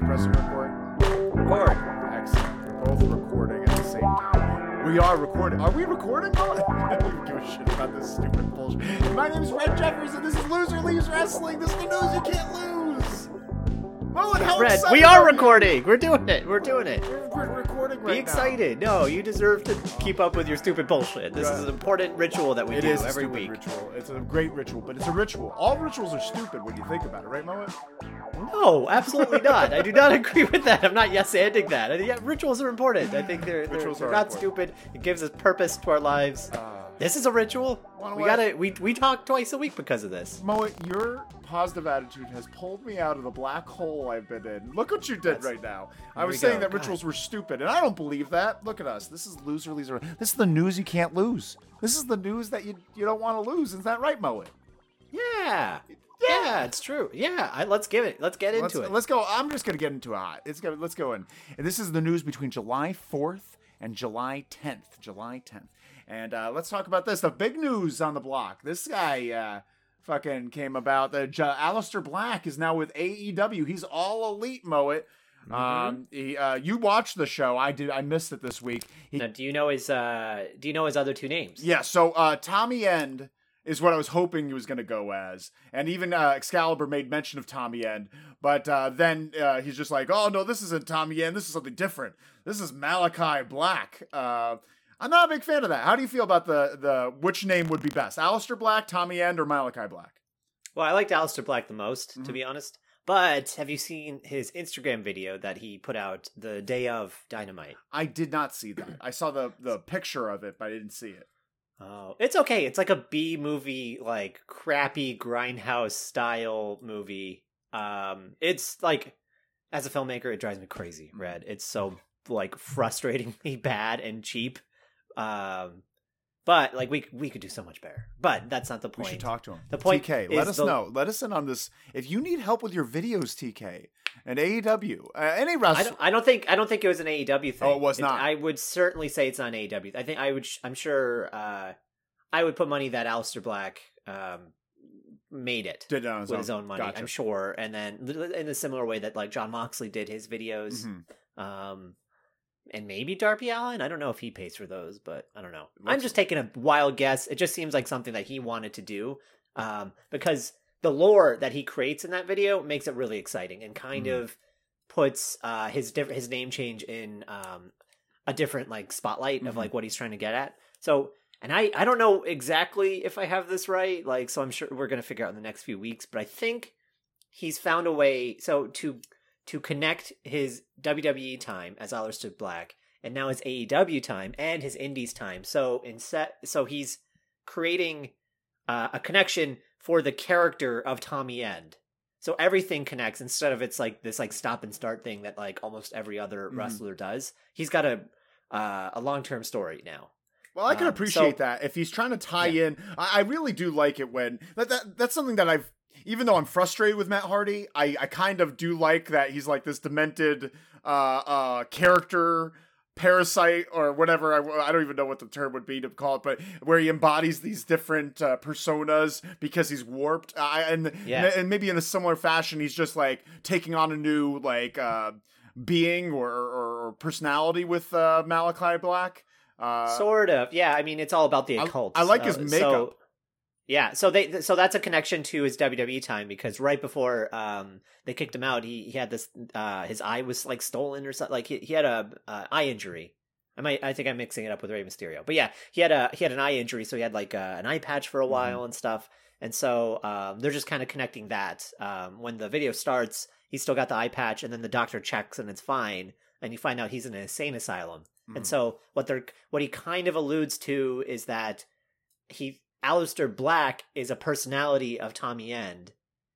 you pressing record? Record. Excellent. We're both recording at the same time. We are recording. Are we recording? I don't give a shit about this stupid bullshit. My name is Red Jeffers, and this is Loser Leaves Wrestling. This is the news you can't lose. Oh, and how Red, we are you? recording. We're doing it. We're doing it. We're, we're right Be excited. No, you deserve to keep up with your stupid bullshit. This is an important ritual that we. It do is every week. ritual. It's a great ritual, but it's a ritual. All rituals are stupid when you think about it, right, Moet? No, absolutely not. I do not agree with that. I'm not yes anding that. I yeah, rituals are important. I think they're, they're, Rituals they're are not important. stupid. It gives us purpose to our lives. Uh, this is a ritual. Wanna We gotta. We we talk twice a week because of this. Moet, your positive attitude has pulled me out of the black hole I've been in. Look what you did That's- right now. I was saying go. that God. rituals were stupid, and I don't believe that. Look at us. This is loser loser. This is the news you can't lose. This is the news that you you don't want to lose. Is that right, Moet? Yeah. Yeah, it's true. Yeah, I, let's give it. Let's get Let's, into it. let's go. I'm just gonna get into it. It's gonna let's go in. And this is the news between July 4th and July 10th. July 10th. And uh, let's talk about this. The big news on the block. This guy uh, fucking came about. The J- Aleister Black is now with AEW. He's all elite, Moet. Mm-hmm. Um, he, uh, you watched the show. I did. I missed it this week. He, Now, do you know his? uh Do you know his other two names? yeah. So uh, Tommy End is what I was hoping he was going to go as, and even uh, Excalibur made mention of Tommy End, but uh, then uh, he's just like, "Oh no, this isn't Tommy End. This is something different. This is Malachi Black." Uh, I'm not a big fan of that. How do you feel about the the which name would be best, Aleister Black, Tommy End, or Malachi Black? Well, I liked Aleister Black the most, Mm-hmm. to be honest. But have you seen his Instagram video that he put out the day of Dynamite? I did not see that. I saw the the picture of it, but I didn't see it. Oh, it's okay. It's like a B movie, like crappy grindhouse style movie. Um, it's like, as a filmmaker, it drives me crazy. Red. It's so like frustratingly bad and cheap. Um, but like we we could do so much better. But that's not the point. We should talk to him. The point TK, let us the- know. Let us in on this. If you need help with your videos, TK, and AEW, uh, any I don't, I don't think I don't think it was an AEW thing. Oh, it was not. I would certainly say it's not an AEW. I think I would. I'm sure. Uh, I would put money that Aleister Black um, made it Did it on his with own. his own money. Gotcha. I'm sure. And then in a similar way that like Jon Moxley did his videos, Mhm. um, and maybe Darby Allin. I don't know if he pays for those, but I don't know. I'm just taking a wild guess. It just seems like something that he wanted to do um, because the lore that he creates in that video makes it really exciting and kind Mhm. of puts uh, his diff- his name change in um, a different like spotlight of Mhm. like what he's trying to get at. So. And I, I don't know exactly if I have this right, like so I'm sure we're gonna figure out in the next few weeks, but I think he's found a way so to to connect his WWE time as Aleister Black and now his AEW time and his Indies time. So in set, so he's creating uh, a connection for the character of Tommy End. So everything connects instead of it's like this like stop and start thing that like almost every other Mhm. wrestler does. He's got a uh, a long term story now. Well, I can Um, appreciate so- that if he's trying to tie in. I, I really do like it when that, that that's something that I've. Even though I'm frustrated with Matt Hardy, I, I kind of do like that he's like this demented uh, uh, character parasite or whatever I, I don't even know what the term would be to call it but where he embodies these different uh, personas because he's warped I, and Yeah. and maybe in a similar fashion he's just like taking on a new like uh, being or, or, or personality with uh, Malachi Black uh, sort of, yeah. I mean, it's all about the I- occult. I like his Uh, makeup. So, yeah, so they so that's a connection to his WWE time because right before um they kicked him out, he he had this uh his eye was like stolen or something. Like he he had a uh, eye injury. I might I think I'm mixing it up with Rey Mysterio, but yeah, he had a he had an eye injury, so he had like uh, an eye patch for a Mm-hmm. while and stuff. And so um, they're just kind of connecting that. Um, when the video starts, he's still got the eye patch, and then the doctor checks and it's fine, and you find out he's in an insane asylum. And Mhm. so what they're what he kind of alludes to is that he Aleister Black is a personality of Tommy End,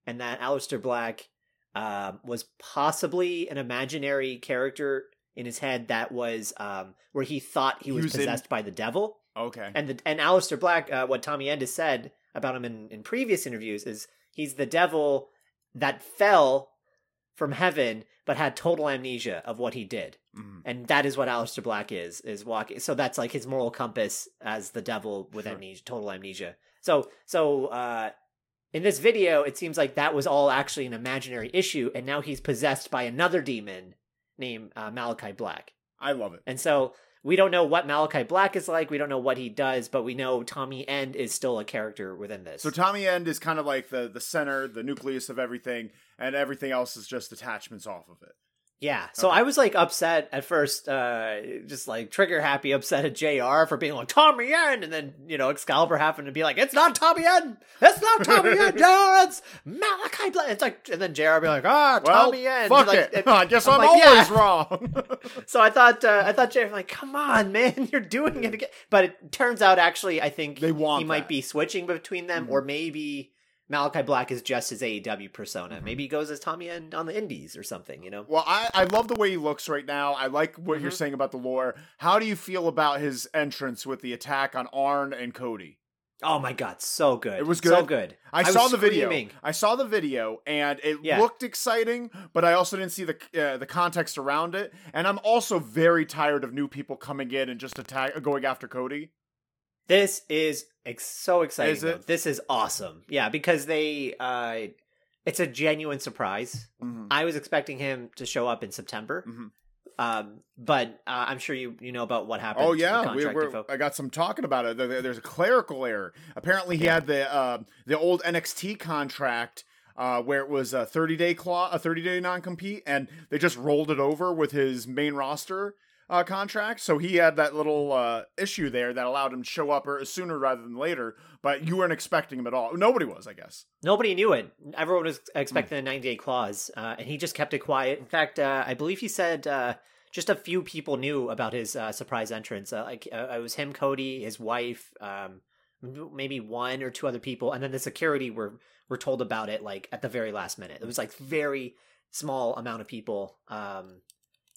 and that Aleister Black um, was possibly an imaginary character in his head that was um, where he thought he He was, was in- possessed by the devil. okay And the and Aleister Black, uh, what Tommy End has said about him in, in previous interviews is he's the devil that fell from heaven but had total amnesia of what he did Mhm. and that is what Aleister Black is is walking. So that's like his moral compass as the devil with Sure. amnesia, total amnesia. So so uh, in this video, it seems like that was all actually an imaginary issue, and now he's possessed by another demon named uh, Malachi Black. I love it. And so we don't know what Malachi Black is like. We don't know what he does, but we know Tommy End is still a character within this. So Tommy End is kind of like the the center, the nucleus of everything, and everything else is just attachments off of it. Yeah. So Okay. I was like upset at first, uh, just like trigger happy, upset at JR for being like Tommy End. And then, you know, Excalibur happened to be like, it's not Tommy End. It's not Tommy End. No, it's Malachi Black. It's like, and then JR be like, ah, Well, Tommy End. fuck Like, it. I guess I'm I'm, like, always yeah. wrong. So I thought, uh, I thought JR like, come on, man, you're doing it again. But it turns out actually, I think They want he might be switching between them, Mhm. or maybe Malachi Black is just his AEW persona. Mhm. Maybe he goes as Tommy End on the Indies or something, you know? well, I, I love the way he looks right now. I like what you're Mhm. saying about the lore. How do you feel about his entrance with the attack on Arn and Cody? Oh my god, so good. It was good. So good? I, I saw the video. I saw the video, and it Yeah. looked exciting, but I also didn't see the uh, the context around it. And I'm also very tired of new people coming in and just attack, going after Cody. This is ex- so exciting. Is though. it? This is awesome. Yeah, because they uh it's a genuine surprise. Mhm. I was expecting him to show up in September. Mhm. Um but uh, I'm sure you you know about what happened Oh to the yeah, we, contract we're, info. I got some talking about it. There- there- There's a clerical error. Apparently, he Yeah. had the uh, the old NXT contract uh, where it was a 30 day clause, a 30 day non compete, and they just rolled it over with his main roster uh, contract. So he had that little uh, issue there that allowed him to show up or sooner rather than later. But you weren't expecting him at all. Nobody was, I guess. Nobody knew it. Everyone was expecting a 90 day clause, uh, and he just kept it quiet. In fact, uh, I believe he said uh, just a few people knew about his uh, surprise entrance. Uh, like uh, it was him, Cody, his wife, um, maybe one or two other people, and then the security were were told about it like at the very last minute. It was like very small amount of people. Um,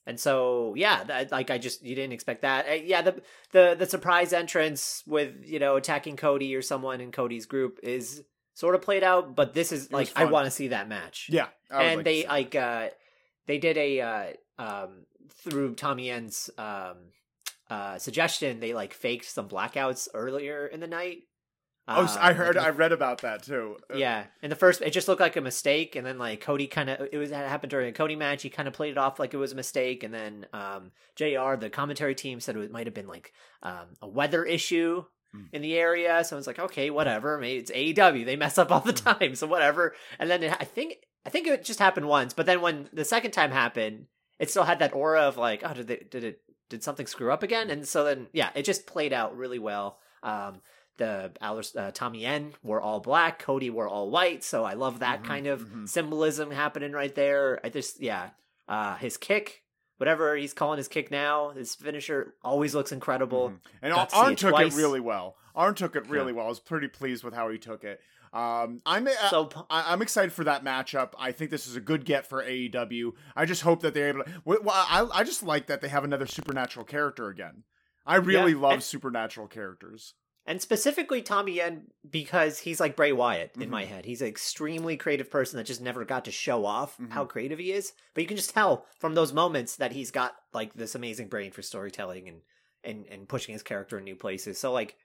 and so, yeah, that, like I just you didn't expect that. Uh, yeah, the the the surprise entrance with you know attacking Cody or someone in Cody's group is sort of played out, but this is like I want to see that match. Yeah. And like they like uh they did a uh um through Tommy End's um uh suggestion they like faked some blackouts earlier in the night. Oh, I heard. like, I read about that too. Uh, yeah, in the first, it just looked like a mistake, and then like Cody kind of it was it happened during a Cody match. He kind of played it off like it was a mistake, and then um JR the commentary team said it might have been like um a weather issue Mm. in the area. So it's like okay, whatever. Maybe it's AEW. They mess up all the Mm. time, so whatever. And then it, I think I think it just happened once, but then when the second time happened, it still had that aura of like oh did they, did it did something screw up again? And so then yeah, it just played out really well. Um, the uh, Tommy End were all black, Cody were all white, so I love that Mhm, kind of mhm. symbolism happening right there. I just yeah, uh, his kick, whatever he's calling his kick now, his finisher always looks incredible. Mhm. And Got Arn it took twice. it really well. Arn took it really Yeah. well. I was pretty pleased with how he took it. Um, I'm uh, So I, I'm excited for that matchup. I think this is a good get for AEW. I just hope that they're able to. Well, I, I just like that they have another supernatural character again. I really Yeah, love and- supernatural characters. And specifically Tommy End because he's like Bray Wyatt in Mhm. my head. He's an extremely creative person that just never got to show off Mhm. how creative he is. But you can just tell from those moments that he's got like this amazing brain for storytelling and and and pushing his character in new places. So like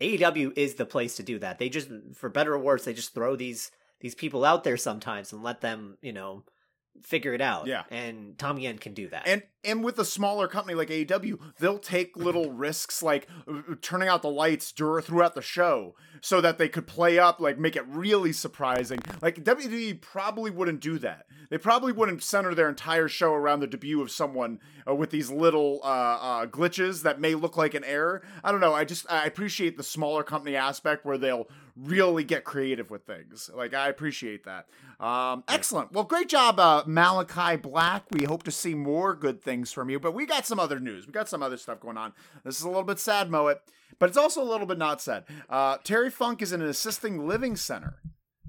AEW is the place to do that. They just for better or worse, they just throw these these people out there sometimes and let them, you know, figure it out. Yeah. And Tommy End can do that. And and with a smaller company like AEW, they'll take little risks like uh, turning out the lights dur- throughout the show so that they could play up like make it really surprising. Like WWE probably wouldn't do that. They probably wouldn't center their entire show around the debut of someone uh, with these little uh, uh, glitches that may look like an error. I don't know. I just I appreciate the smaller company aspect where they'll really get creative with things. Like I appreciate that. Um, excellent. Well, great job, uh, Malachi Black. We hope to see more good things from you, but we got some other news. We got some other stuff going on. This is a little bit sad, Moet, but it's also a little bit not sad. Uh, Terry Funk is in an assisting living center.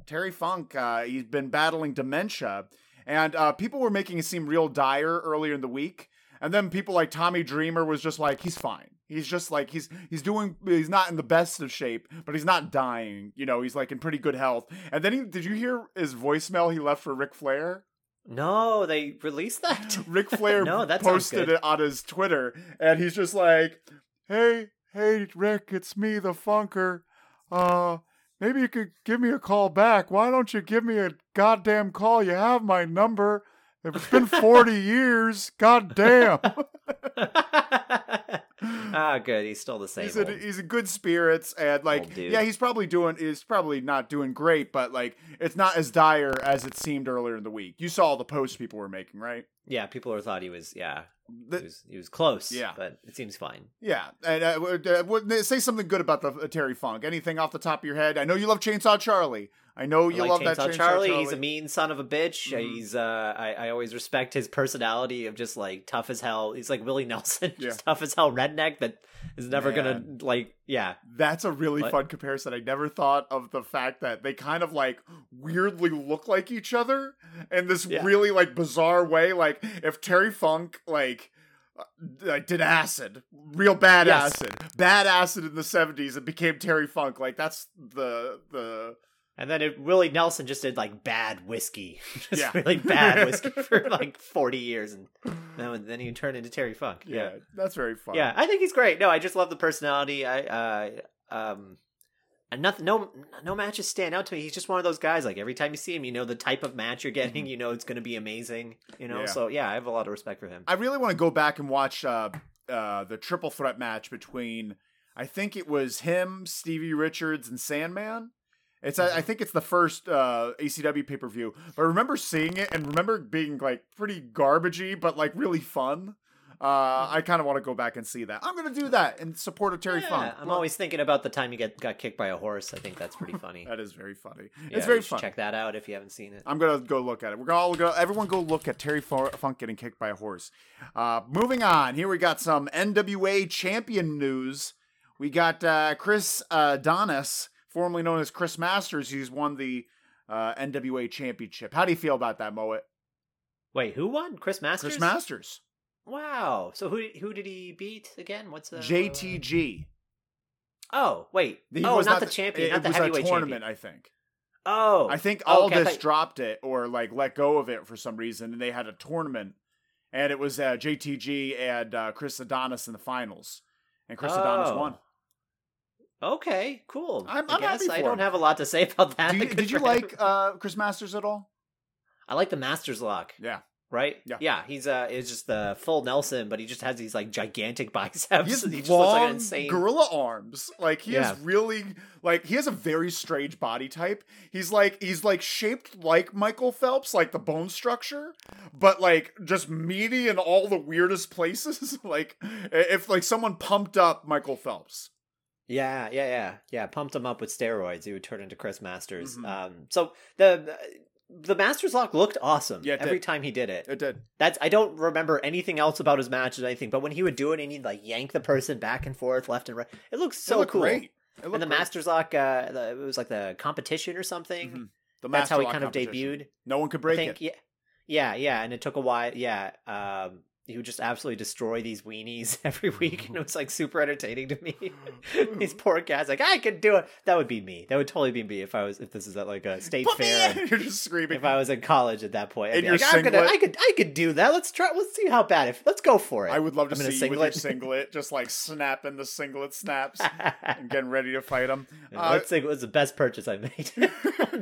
Terry Funk, uh, he's been battling dementia, and uh, people were making it seem real dire earlier in the week. And then people like Tommy Dreamer was just like, he's fine. He's just like he's he's doing he's not in the best of shape, but he's not dying. You know, he's like in pretty good health. And then he did you hear his voicemail he left for Ric Flair? no, they released that. Ric Flair No, that posted it on his Twitter, and he's just like, "Hey, hey, Rick, it's me, the Funker. Uh, maybe you could give me a call back. Why don't you give me a goddamn call? You have my number. It's been 40 years. God damn. ah, good. He's still the same. He's, a, he's in good spirits and like yeah, he's probably doing he's probably not doing great, but like it's not as dire as it seemed earlier in the week. You saw all the posts people were making, right? yeah, people were thought he was. Yeah, The- he was. He was close. Yeah. but it seems fine. yeah, and uh, uh, say something good about the uh, Terry Funk. Anything off the top of your head? I know you love Chainsaw Charlie. I know I you like love Chainsaw that Chainsaw Charlie. Charlie. He's a mean son of a bitch. Mhm. He's uh, I, I always respect his personality of just like tough as hell. He's like Willie Nelson, just tough as hell redneck that is never gonna like. Yeah, That's a really What? fun comparison. I never thought of the fact that they kind of like weirdly look like each other in this Yeah. really like bizarre way. Like if Terry Funk like uh, like, did acid, real bad Yes. acid, bad acid in the seventies, and became Terry Funk. Like that's the the and then it, Willie Nelson just did like bad whiskey, just Yeah. really bad whiskey for like forty years, and and then he turned into Terry Funk. yeah, that's very fun. yeah, I think he's great. No, I just love the personality. I uh um and nothing no no matches stand out to me. He's just one of those guys like every time you see him, you know the type of match you're getting, you know it's going to be amazing, you know. Mm-hmm. Yeah. So yeah, I have a lot of respect for him. I really want to go back and watch uh, uh, the triple threat match between I think it was him, Stevie Richards, and Sandman. It's I, I think it's the first uh, ECW pay per view, but I remember seeing it and remember being like pretty garbagey, but like really fun. Uh, I kind of want to go back and see that. I'm gonna do that in support of Terry Yeah, Funk. I'm always thinking about the time you get got kicked by a horse. I think that's pretty funny. that is very funny. Yeah, it's very you should fun. Check that out if you haven't seen it. I'm gonna go look at it. We're gonna all go. Everyone go look at Terry Funk getting kicked by a horse. Uh, moving on. Here we got some NWA champion news. We got uh, Chris uh, Donis, formerly known as Chris Masters. He's won the uh, NWA championship. How do you feel about that, Moet? Wait, who won? Chris Masters. Chris Masters, Wow. So who who did he beat again? What's the JTG. Oh wait. He oh, was not, the champion. It, not the heavyweight tournament, champion. I think. Oh, I think Oh, okay, Aldis thought- dropped it or like let go of it for some reason, and they had a tournament, and it was uh, JTG and uh, Chris Adonis in the finals, and Chris Adonis Oh. won. Okay, cool. I'm- I I'm guess happy I don't have a lot to say about that. You, did you like uh, Chris Masters at all? I like the Masters lock. Yeah, Right? Yeah. Yeah. He's uh, it's just the full Nelson, but he just has these like gigantic biceps. he has and he just looks like an long insane. gorilla arms. Like he Yeah. is really like he has a very strange body type. He's like he's like shaped like Michael Phelps, like the bone structure, but like just meaty in all the weirdest places. like if like someone pumped up Michael Phelps. Yeah, yeah, yeah, yeah. Pumped him up with steroids. He would turn into Chris Masters. Mhm. Um, so the the Masters lock looked awesome. Yeah, every did. time he did it. It did. That's I don't remember anything else about his matches or anything, but when he would do it and he'd like yank the person back and forth, left and right, it looks so it looked cool. great. And the great. Masters lock, uh, the, it was like the competition or something. Mhm. The That's how he kind of debuted. No one could break it. yeah, yeah, yeah, and it took a while. Yeah, um, he would just absolutely destroy these weenies every week, and it was like super entertaining to me. these poor cats, like I could do it. That would be me. That would totally be me if I was if this is at like a state Put fair. and- You're just screaming. If I was in college at that point, I'd In be your like, I'm gonna, singlet? I could, I could do that. Let's try. Let's see how bad. If let's go for it. I would love to I'm see you with your singlet. singlet, just like snapping the singlet snaps and getting ready to fight them Uh, Let's see. was the best purchase I made.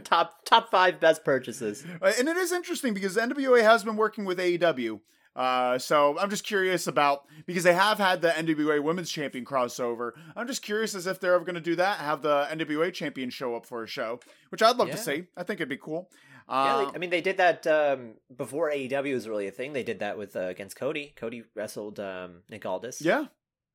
top top five best purchases. Uh, and it is interesting because NWA has been working with AEW. Uh, so I'm just curious about because they have had the NWA Women's Champion crossover. I'm just curious as if they're ever going to do that, have the NWA Champion show up for a show, which I'd love to see. I think it'd be cool. Yeah, Uh, like, I mean, they did that um, before AEW was really a thing. They did that with uh, against Cody. Cody wrestled um, Nick Aldis yeah,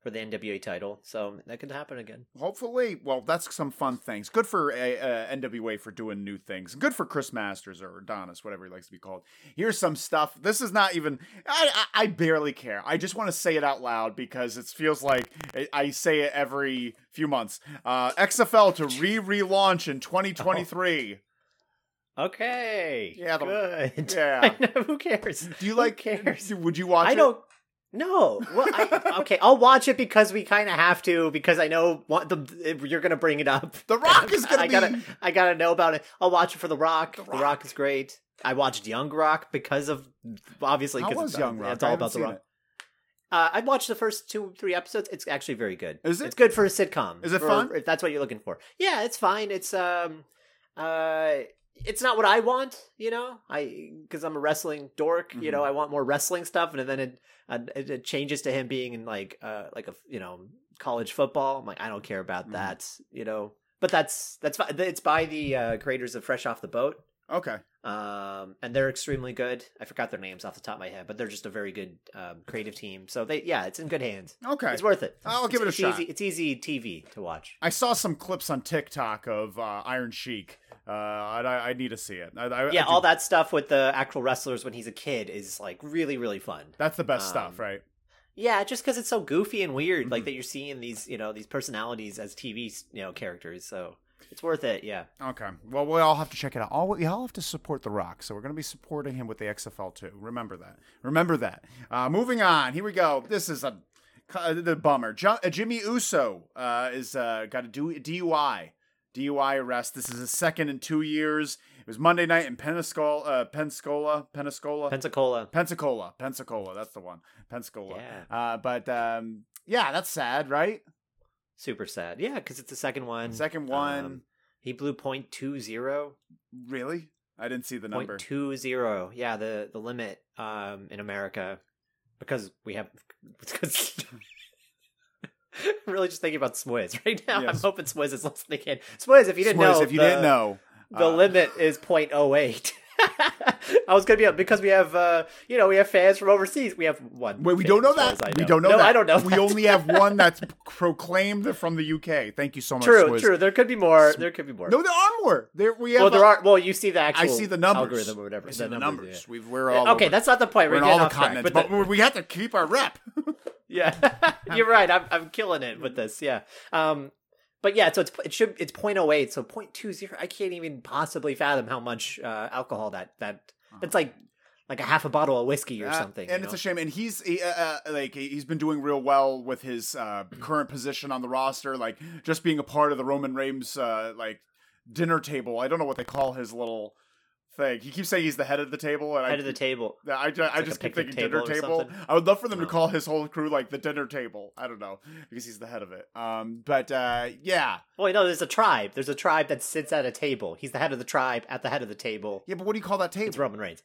for the NWA title, so that could happen again. hopefully. Well, that's some fun things. Good for uh, uh, NWA for doing new things. Good for Chris Masters or Adonis, whatever he likes to be called. Here's some stuff. This is not even. I I, I barely care. I just want to say it out loud because it feels like I, I say it every few months. Uh, XFL to re relaunch in 2023. Okay. Yeah, the- good. yeah. I know, who cares? Do you Who like? cares? Would you watch? I it? don't. No. Well, I, okay, I'll watch it because we kind of have to because I know what the you're gonna bring it up. The Rock is I gotta, be- I gotta know about it. I'll watch it for The Rock. The Rock, Rock. is great. I watched Young Rock because of obviously because it's, Young Rock? it's all about The Rock. it. Uh, I watched the first two, three episodes. It's actually very good. Is it? It's good for a sitcom. Is it for- fun? If that's what you're looking for. Yeah, it's fine. It's um, uh, it's not what I want. You know, I because I'm a wrestling dork. You know, Mm-hmm. I want more wrestling stuff, and then it it, it changes to him being in like uh like a you know college football. I'm like, I don't care about Mhm. that. You know, but that's that's. It's by the uh, creators of Fresh Off the Boat. Okay. Um, and they're extremely good. I forgot their names off the top of my head, but they're just a very good um, creative team. So they, yeah, it's in good hands. Okay. It's worth it. I'll give it a it's shot. Easy, it's easy TV to watch. I saw some clips on TikTok of uh, Iron Sheik. Uh, I, I need to see it. I, I, Yeah, all that stuff with the actual wrestlers when he's a kid is like really, really fun. That's the best stuff, um, right? Yeah, just because it's so goofy and weird, Mhm. like that you're seeing these, you know, these personalities as TV, you know, characters. So it's worth it. Yeah. Okay. Well, we all have to check it out. All we all have to support The Rock, so we're going to be supporting him with the XFL too. Remember that. Remember that. Uh, moving on. Here we go. This is a uh, the bummer. Jo- uh, Jimmy Uso uh, is uh, got a DUI. DUI arrest. This is his second in two years. It was Monday night in Pensacola, uh, Pensacola, Pensacola, Pensacola. Pensacola, Pensacola. That's the one, Pensacola. Yeah. Uh, but um, yeah, that's sad, right? Super sad. Yeah, because it's the second one. Second one. Um, he blew point two zero. really? I didn't see the number. Point two zero. Yeah, the the limit um in America because we have because I'm really just thinking about Swizz right now. I'm hoping Swizz is listening in. Swizz, if you didn't Swizz, know, if you the, didn't know, the uh, limit is 0.08. I was gonna be up because we have uh you know we have fans from overseas. We have one. Wait, we don't know that. I We don't know no, that. I don't know. We that. only have one that's proclaimed from the UK. Thank you so much. true, Swizz. true. There could be more. There could be more. No, there are more. There we have. well, there uh, are. Well, you see the actual. I see the numbers. algorithm or whatever. I see the, yeah. numbers. We've, we're all okay, over. that's not the point. we're We're, in all the off track, continents, but but we have to keep our rep. Yeah, you're right. I'm I'm killing it with this. Yeah. Um, but yeah, so it's it should it's 0.08, so 0.20. I can't even possibly fathom how much uh, alcohol that that that's like like a half a bottle of whiskey or Uh, something. and it's know? a shame. And he's he, uh, uh, like he's been doing real well with his uh, current position on the roster, like just being a part of the Roman Reigns uh, like dinner table. I don't know what they call his little thing. He keeps saying he's the head of the table, and head I, of the table. I, ju- I like just keep thinking dinner table or table. I would love for them to call his whole crew like the dinner table. I don't know because he's the head of it. Um, but uh, yeah, Well, you know, there's a tribe. There's a tribe that sits at a table. He's the head of the tribe at the head of the table. yeah. But what do you call that table? It's Roman Reigns.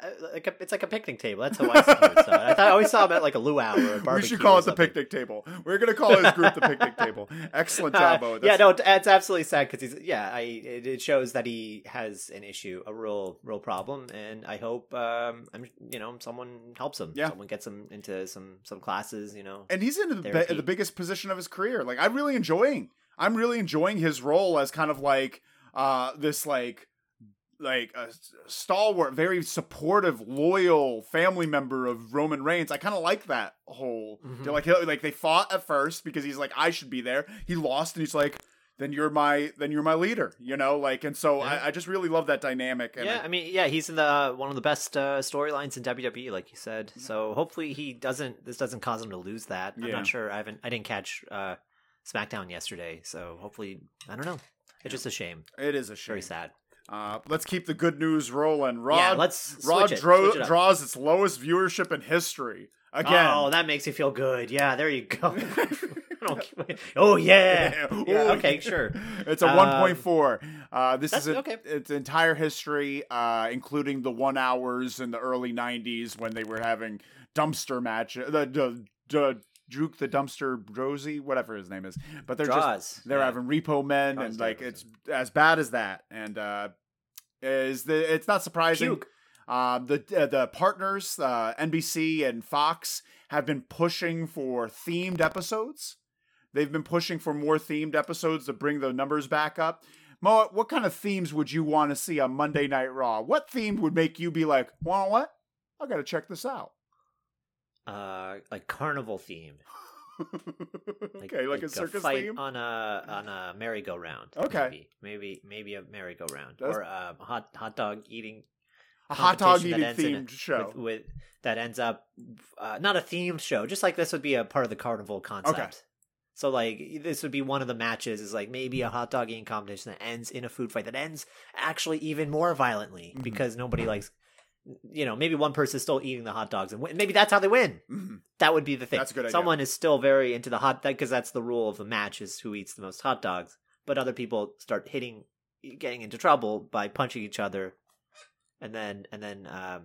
Uh, like a, it's like a picnic table. That's how I saw it. I thought I always saw him at like a luau or a barbecue. we should call it the picnic table. We're gonna call his group the picnic table. Excellent job, Uh, yeah, no, it's absolutely sad because he's yeah. I it, it shows that he has an issue, a real real problem, and I hope um I'm you know someone helps him. Yeah. someone gets him into some some classes. You know, and he's in the, be- the biggest position of his career. Like I'm really enjoying. I'm really enjoying his role as kind of like uh this like like a stalwart, very supportive, loyal family member of Roman Reigns. I kind of like that whole Mhm. like like they fought at first because he's like I should be there. He lost and he's like then you're my then you're my leader, you know, like and so Yeah. I, I just really love that dynamic. And yeah. I- I mean, yeah, he's in the uh, one of the best uh, storylines in WWE, like you said. So hopefully he doesn't. This doesn't cause him to lose that. I'm Yeah. not sure. I haven't. I didn't catch uh, SmackDown yesterday, so hopefully I don't know. It's just a shame. it is a shame. Very sad. Uh, let's keep the good news rolling. Raw, yeah, let's switch it, dro- it draws its lowest viewership in history again. Oh, that makes you feel good. Yeah, there you go. Oh yeah. Yeah. Yeah, okay, sure. It's a Um, 1.4. Uh, this is a, okay. its entire history, uh, including the one hours in the early 90s when they were having dumpster matches. The, the, the Duke the Dumpster Droese, whatever his name is. But they're just they're yeah. having repo men Draws and like it's as bad as that. And uh, is the it's not surprising. Puke. Um, the uh, the partners, uh, NBC and Fox, have been pushing for themed episodes. They've been pushing for more themed episodes to bring the numbers back up. Mo, what kind of themes would you want to see on Monday Night Raw? What theme would make you be like, well, what? I got to check this out. Uh, like carnival theme. okay, like, a circus fight theme. on a on a merry-go-round. Okay. maybe maybe, maybe a merry-go-round That's- or a hot hot dog eating A hot dog that eating themed show. with, with that ends up uh, not a themed show. Just like this would be a part of the carnival concept. Okay. So like this would be one of the matches is like maybe a hot dog eating competition that ends in a food fight that ends actually even more violently Mhm. because nobody likes you know, maybe one person's still eating the hot dogs, and win- maybe that's how they win. Mhm. That would be the thing. That's a good idea. Someone is still very into the hot because that's the rule of the match is who eats the most hot dogs. But other people start hitting, getting into trouble by punching each other, and then and then um,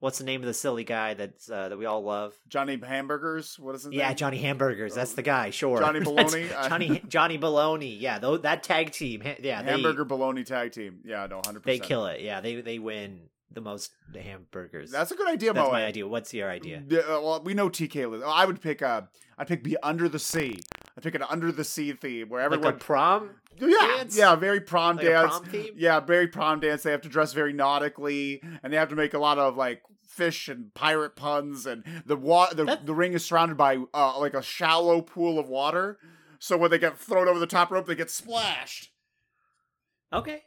what's the name of the silly guy that's uh, that we all love? Johnny Hamburgers. What is his Yeah, name? Johnny Hamburgers. That's the guy. Sure, Johnny Baloney? Johnny Johnny Baloney. Yeah, though that tag team. Yeah, they, Hamburger Baloney tag team. Yeah, no, hundred They kill it. Yeah, they they win the most hamburgers. That's a good idea, That's Moe. my idea. What's your idea? Yeah, uh, well, we know TK. li- I would pick uh, I'd pick Be Under the Sea. I'd pick an Under the Sea theme where Like everyone. a prom? yeah, dance? yeah, very prom Like a dance. prom theme? Yeah, very prom dance. They have to dress very nautically, and they have to make a lot of like fish and pirate puns. And the wa- the, the ring is surrounded by uh, like a shallow pool of water. So when they get thrown over the top rope, they get splashed. Okay.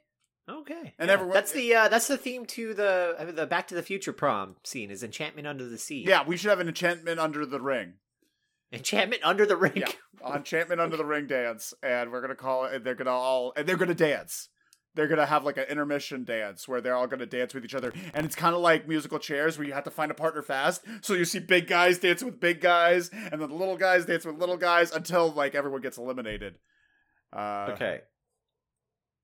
Okay. And Yeah. everyone- That's the uh, that's the theme to the uh, the Back to the Future prom scene is Enchantment Under the Sea. Yeah, we should have an enchantment under the ring. Enchantment Under the Ring. Yeah, enchantment under the ring dance, and we're gonna call it. And They're gonna all and they're gonna dance. They're gonna have like an intermission dance where they're all gonna dance with each other, and it's kind of like musical chairs where you have to find a partner fast. So you see big guys dancing with big guys, and then the little guys dance with little guys until like everyone gets eliminated. Uh, Okay.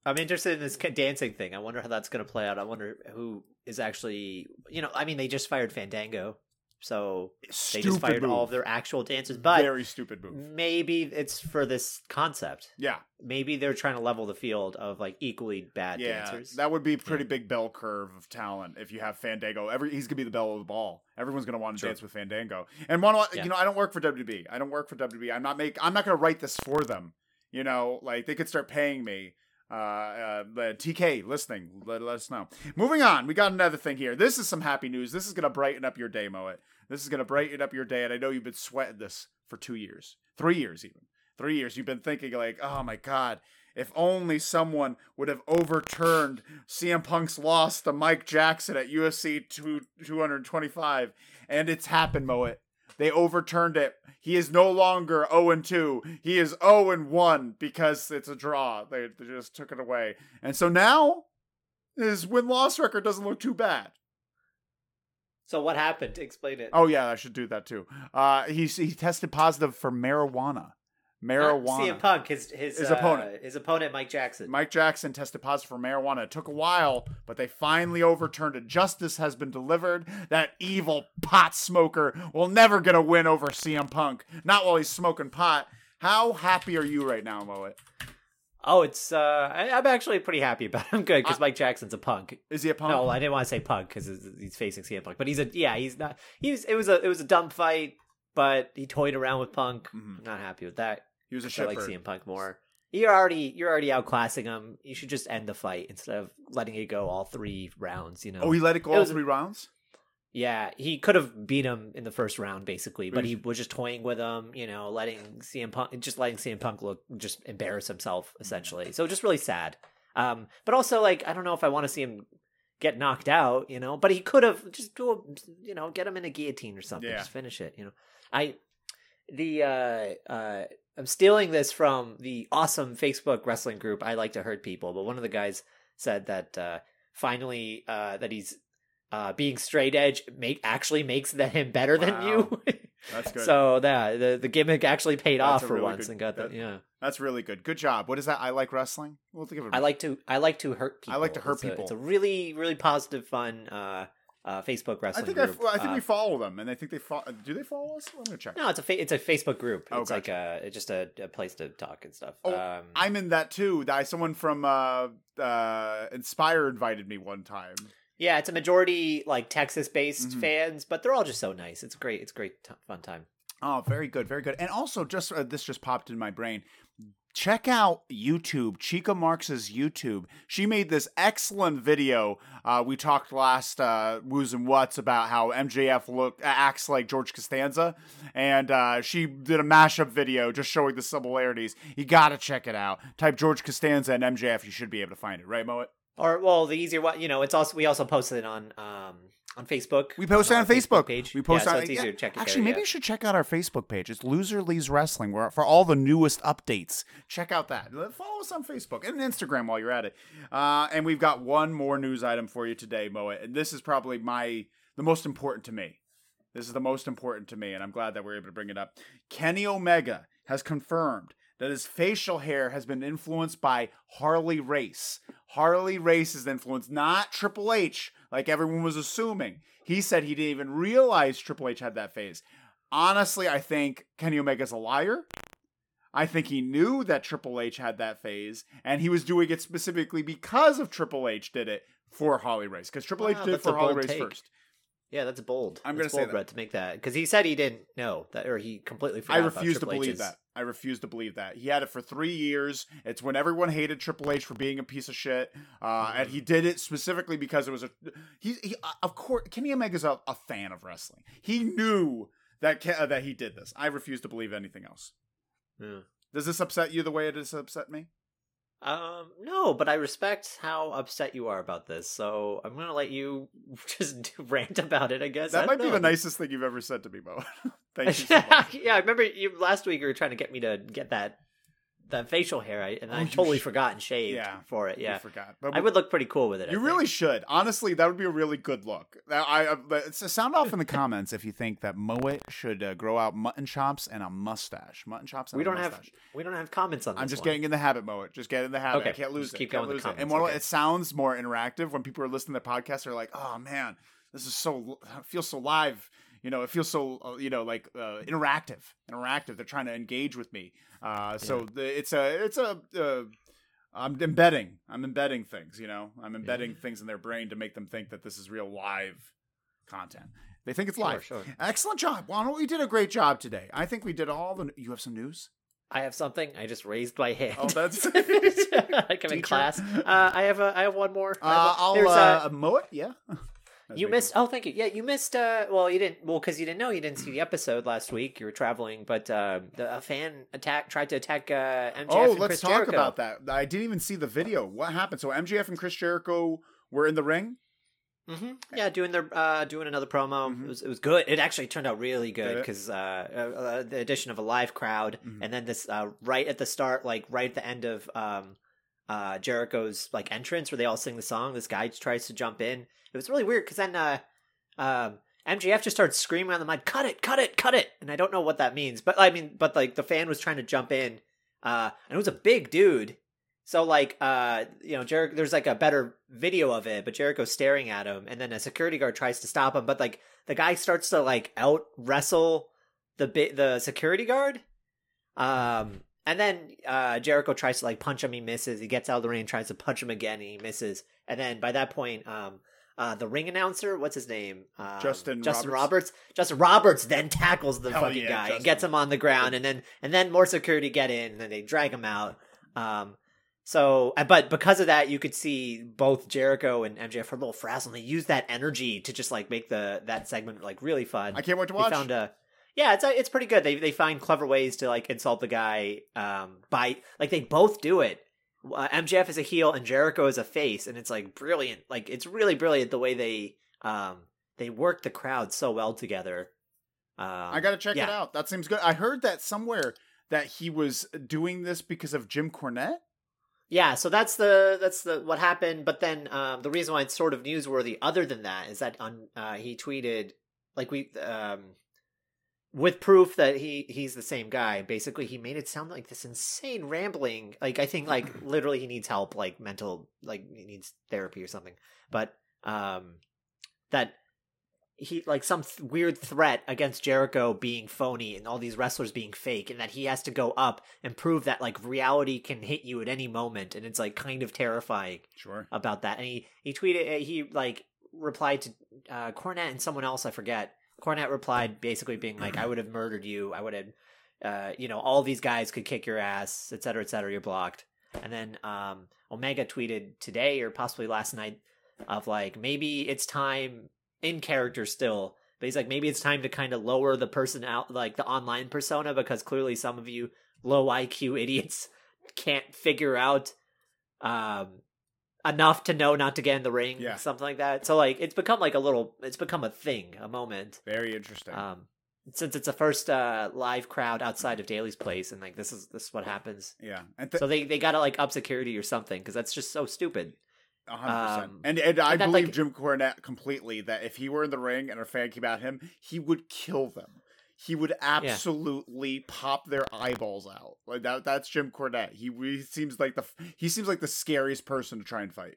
I'm interested in this dancing thing. I wonder how that's going to play out. I wonder who is actually, you know, I mean, they just fired Fandango, so they just fired move. all of their actual dancers. But very stupid move. maybe it's for this concept. Yeah, Maybe they're trying to level the field of like equally bad yeah, dancers. that would be a pretty big bell curve of talent if you have Fandango. Every he's gonna be the bell of the ball. Everyone's gonna want to Sure. dance with Fandango. And one, Yeah. you know, I don't work for WB. I don't work for WB. I'm not make. I'm not gonna write this for them. You know, like they could start paying me. Uh, uh, TK listening, let, let us know. Moving on, we got another thing here. This is some happy news. This is gonna brighten up your day, Moet. This is gonna brighten up your day, and I know you've been sweating this for two years, three years even, three years. You've been thinking like, oh my god, if only someone would have overturned CM Punk's loss to Mike Jackson at UFC 2, 225. And it's happened, Moet. They overturned it. He is no longer 0 and 2. He is 0 and 1 because it's a draw. They, they just took it away. And so now his win loss record doesn't look too bad. so what happened? Explain it. Oh, yeah, I should do that too. Uh, he's, he tested positive for marijuana. Marijuana. Not CM Punk, his his, His uh, opponent. his opponent, Mike Jackson. Mike Jackson tested positive for marijuana. It took a while, but they finally overturned it. Justice has been delivered. That evil pot smoker will never get a win over CM Punk. Not while he's smoking pot. How happy are you right now, Moet? Oh, it's uh, I, I'm actually pretty happy about. It. I'm good because Mike Jackson's a punk. Is he a punk? No, I didn't want to say punk because he's facing CM Punk, but he's a yeah, he's not. He was it was a it was a dumb fight, but he toyed around with Punk. Mhm. I'm not happy with that. He was a I like. CM Punk more. You're already you're already outclassing him. You should just end the fight instead of letting it go all three rounds. You know. Oh, he let it go It all was- three rounds? Yeah, he could have beat him in the first round basically, but he was just toying with him, you know, letting CM Punk just letting CM Punk look just embarrass himself essentially. So just really sad. Um but also like I don't know if I want to see him get knocked out, you know, but he could have just do a, you know, get him in a guillotine or something, Yeah. just finish it, you know. I the uh uh I'm stealing this from the awesome Facebook wrestling group I like to hurt people, but one of the guys said that uh finally uh that he's uh being straight edge make actually makes the, him better than you. That's good. so that the the gimmick actually paid That's off for really once good- and got that- that yeah. That's really good. Good job. What is that? I like wrestling. We'll give it. a- I like to I like to hurt people. I like to hurt It's a- people. it's a really really positive fun uh Facebook I wrestling think I, group. I think Uh, we follow them, and I think they follow. Do they follow us? I'm gonna check. No, it's a fa- it's a Facebook group. Oh, It's like a it's just a, a place to talk and stuff. Oh, um, I'm in that too. That someone from uh, uh, Inspire invited me one time. yeah, it's a majority like Texas based Mhm. fans, but they're all just so nice. It's great. It's great t- fun time. Oh, very good, very good. And also, just uh, this just popped in my brain. Check out YouTube, Chica Marx's YouTube. She made this excellent video. Uh, we talked last uh, Woos and What's about how MJF look acts like George Costanza, and uh, she did a mashup video just showing the similarities. You gotta check it out. Type George Costanza and MJF. You should be able to find it, right, Moet? Or well, the easier one, you know, it's also we also posted it on um on Facebook. We post it our on Facebook. page. We post yeah, on so it's easier yeah. to check. it Actually, there, maybe yeah. you should check out our Facebook page. It's Loser Leaves Wrestling. Where for all the newest updates, check out that. Follow us on Facebook and Instagram while you're at it. Uh, and we've got one more news item for you today, Moet. And this is probably my the most important to me. This is the most important to me, and I'm glad that we're able to bring it up. Kenny Omega has confirmed that his facial hair has been influenced by Harley Race. Harley Race's influence, not Triple H, like everyone was assuming. He said he didn't even realize Triple H had that phase. Honestly, I think Kenny Omega's a liar. I think he knew that Triple H had that phase, and he was doing it specifically because of Triple H did it for Harley Race. Because Triple H did it for Harley Race take. first. Yeah, that's bold. I'm gonna say bold, that. Brett, to make that because he said he didn't know that, or he completely forgot. I refuse to believe H's. that. I refuse to believe that. He had it for three years. It's when everyone hated Triple H for being a piece of shit, uh, and he did it specifically because it was a. He, he uh, of course, Kenny Omega's a, a fan of wrestling. He knew that uh, that he did this. I refuse to believe anything else. Yeah. Does this upset you the way it has upset me? Um, no, but I respect how upset you are about this, so I'm gonna let you just rant about it. I guess That I might don't be the nicest thing you've ever said to me, Mo. Thank you so much. yeah, I remember you last week. You were trying to get me to get that that facial hair, I, and Oh, I totally sh- forgot and shaved Yeah. for it. Yeah, forgot. But I would look pretty cool with it. I You really should. Honestly, that would be a really good look. I, I sound off in the comments if you think that Moet should uh, grow out mutton chops and a mustache. Mutton chops. And We don't have we don't have comments on this. I'm just one. getting in the habit, Moet. Just get in the habit. I Okay, can't lose just it. keep going with lose the it. And okay. it sounds more interactive when people are listening to podcasts, they're like, "Oh man, this is so feels so live." You know, it feels so uh, you know like uh, interactive. Interactive. They're trying to engage with me. Uh, so the, it's a it's a uh, I'm embedding. I'm embedding things. You know, I'm embedding things in their brain to make them think that this is real live content. They think it's live. sure. Excellent job. Well, we did a great job today. I think we did all the. You have some news. I have something. I just raised my hand. Oh, that's- like I'm in class. Uh, I have a. I have one more. I have Uh, a- I'll there's a- uh, mow it. Yeah. You missed. Oh, thank you. Yeah, you missed. Uh, well, you didn't. Well, because you didn't know you didn't see the episode last week. You were traveling, but uh, the, a fan attack tried to attack uh, MJF. Oh, let's Chris talk Jericho. about that. I didn't even see the video. What happened? So MJF and Chris Jericho were in the ring. Mm-hmm. Yeah, doing their uh, doing another promo. Mhm. It was it was good. It actually turned out really good because uh, uh, uh, the addition of a live crowd, Mhm. and then this uh, right at the start, like right at the end of um, uh, Jericho's like entrance, where they all sing the song. This guy tries to jump in. It was really weird because then uh, um, MJF just started screaming on the mic, "Cut it! Cut it! Cut it!" And I don't know what that means, but I mean, but like the fan was trying to jump in, uh, and it was a big dude. So like uh you know Jericho there's like a better video of it but Jericho's staring at him and then a security guard tries to stop him but like the guy starts to like out wrestle the bit the security guard um and then uh Jericho tries to like punch him he misses he gets out of the ring tries to punch him again and he misses and then by that point um uh, the ring announcer, what's his name? Um, Justin Justin Roberts. Roberts. Justin Roberts then tackles the Hell fucking yeah, guy Justin. and gets him on the ground, and then and then more security get in, and then they drag him out. Um, so, but because of that, you could see both Jericho and MJF are a little frazzled. and They use that energy to just like make the that segment like really fun. I can't wait to They watch. found a yeah, it's it's pretty good. They they find clever ways to like insult the guy um by like they both do it. Uh, MJF is a heel and Jericho is a face, and it's like brilliant. Like it's really brilliant the way they um they work the crowd so well together. Um, I got to check yeah. it out. That seems good. I heard that somewhere that he was doing this because of Jim Cornette. Yeah, so that's the that's the what happened. But then um, the reason why it's sort of newsworthy, other than that, is that on uh, he tweeted like we um, with proof that he he's the same guy. Basically, he made it sound like this insane rambling. Like I think like literally he needs help, like mental, like he needs therapy or something. But um, that he like some th- weird threat against Jericho being phony and all these wrestlers being fake and that he has to go up and prove that like reality can hit you at any moment and it's like kind of terrifying Sure. about that and he he tweeted he like replied to uh Cornette and someone else I forget Cornette replied basically being like I would have murdered you. I would have uh you know all these guys could kick your ass etc cetera, etc cetera, you're blocked. And then um Omega tweeted today or possibly last night of like maybe it's time in character still but he's like maybe it's time to kind of lower the person out like the online persona because clearly some of you low IQ idiots can't figure out um enough to know not to get in the ring, Yeah. something like that. So like it's become like a little, it's become a thing, a moment. Very interesting. Um, since it's the first uh, live crowd outside of Daily's Place, and like this is this is what happens. yeah, and th- So they they gotta like up security or something because that's just so stupid. A hundred percent. Um, And and I and believe like- Jim Cornette completely that if he were in the ring and a fan came at him, he would kill them. He would absolutely pop their eyeballs out. Like that. That's Jim Cornette. He, he seems like the he seems like the scariest person to try and fight.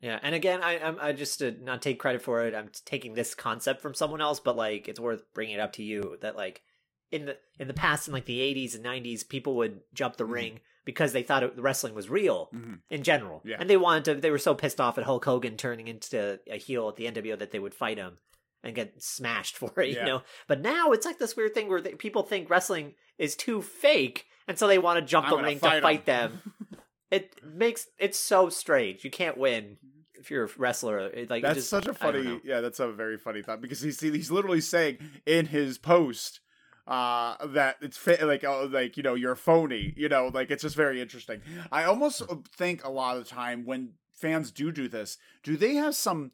Yeah, and again, I I'm I just to not take credit for it. I'm taking this concept from someone else, but like it's worth bringing it up to you that like in the in the past in like the 80s and 90s, people would jump the Mhm. ring because they thought it, wrestling was real Mhm. in general, Yeah. and they wanted to. They were so pissed off at Hulk Hogan turning into a heel at the NWO that they would fight him and get smashed for it, Yeah. you know. But now it's like this weird thing where they, people think wrestling is too fake, and so they want to jump I'm the ring fight to fight them. it makes it's so strange. You can't win if you're a wrestler. It, like That's just- such a funny. Yeah, that's a very funny thought because he's he's literally saying in his post uh that it's fa- like oh like you know you're phony you know like it's just very interesting i almost think a lot of the time when fans do do this do they have some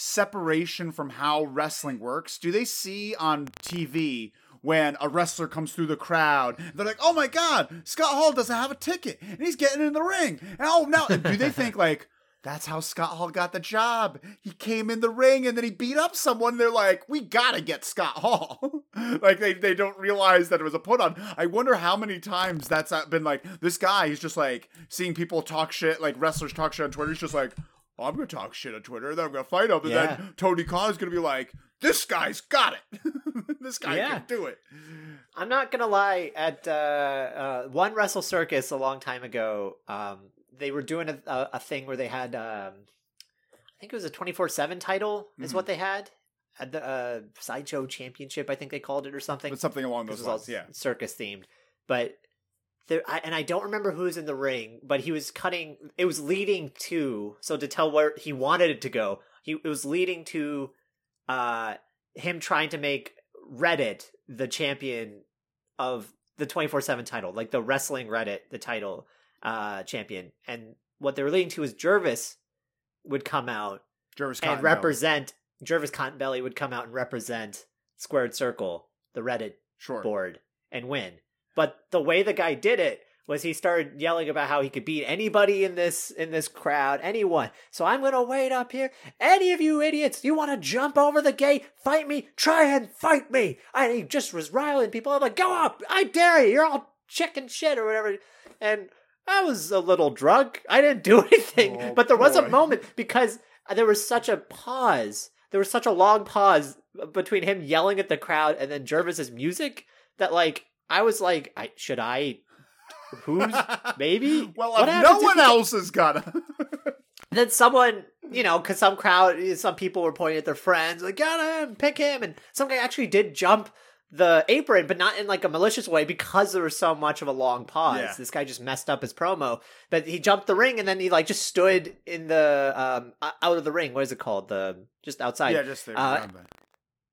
separation from how wrestling works do they see on tv when a wrestler comes through the crowd they're like oh my god scott hall doesn't have a ticket and he's getting in the ring and oh now do they think like that's how Scott Hall got the job. He came in the ring and then he beat up someone. They're like, we gotta get Scott Hall. like they, they don't realize that it was a put on. I wonder how many times that's uh, been like this guy. He's just like seeing people talk shit, like wrestlers talk shit on Twitter. He's just like, oh, I'm gonna talk shit on Twitter. Then I'm gonna fight him. And Yeah. then Tony Khan is gonna be like, this guy's got it. this guy Yeah. can do it. I'm not gonna lie. At uh, uh, one Wrestle Circus a long time ago, um, they were doing a, a, a thing where they had, um, I think it was a 24 seven title is Mhm. what they had at the uh, sideshow championship. I think they called it or something. But something along those lines. Yeah. circus themed, but there, I, and I don't remember who was in the ring, but he was cutting. It was leading to so to tell where he wanted it to go. He it was leading to uh him trying to make Reddit the champion of the twenty four seven title, like the wrestling Reddit, the title uh champion, and what they were leading to is Jervis would come out Jervis and Cottonbelly. represent Jervis Cottonbelly would come out and represent Squared Circle, the Reddit Sure. board, and win. But the way the guy did it was he started yelling about how he could beat anybody in this in this crowd, anyone. So I'm gonna wait up here. Any of you idiots, you want to jump over the gate, fight me, try and fight me. And he just was riling people. I'm like, go up, I dare you. You're all chicken shit or whatever. And I was a little drunk. I didn't do anything, Oh, but there was a moment because there was such a pause. There was such a long pause between him yelling at the crowd and then Jervis's music that like I was like, I should I who's maybe well, What if no one you- else is gonna. then someone you know because some crowd some people were pointing at their friends like get him pick him and some guy actually did jump the apron but not in like a malicious way because there was so much of a long pause Yeah. this guy just messed up his promo but he jumped the ring and then he like just stood in the um out of the ring what is it called the just outside yeah, just there. Uh.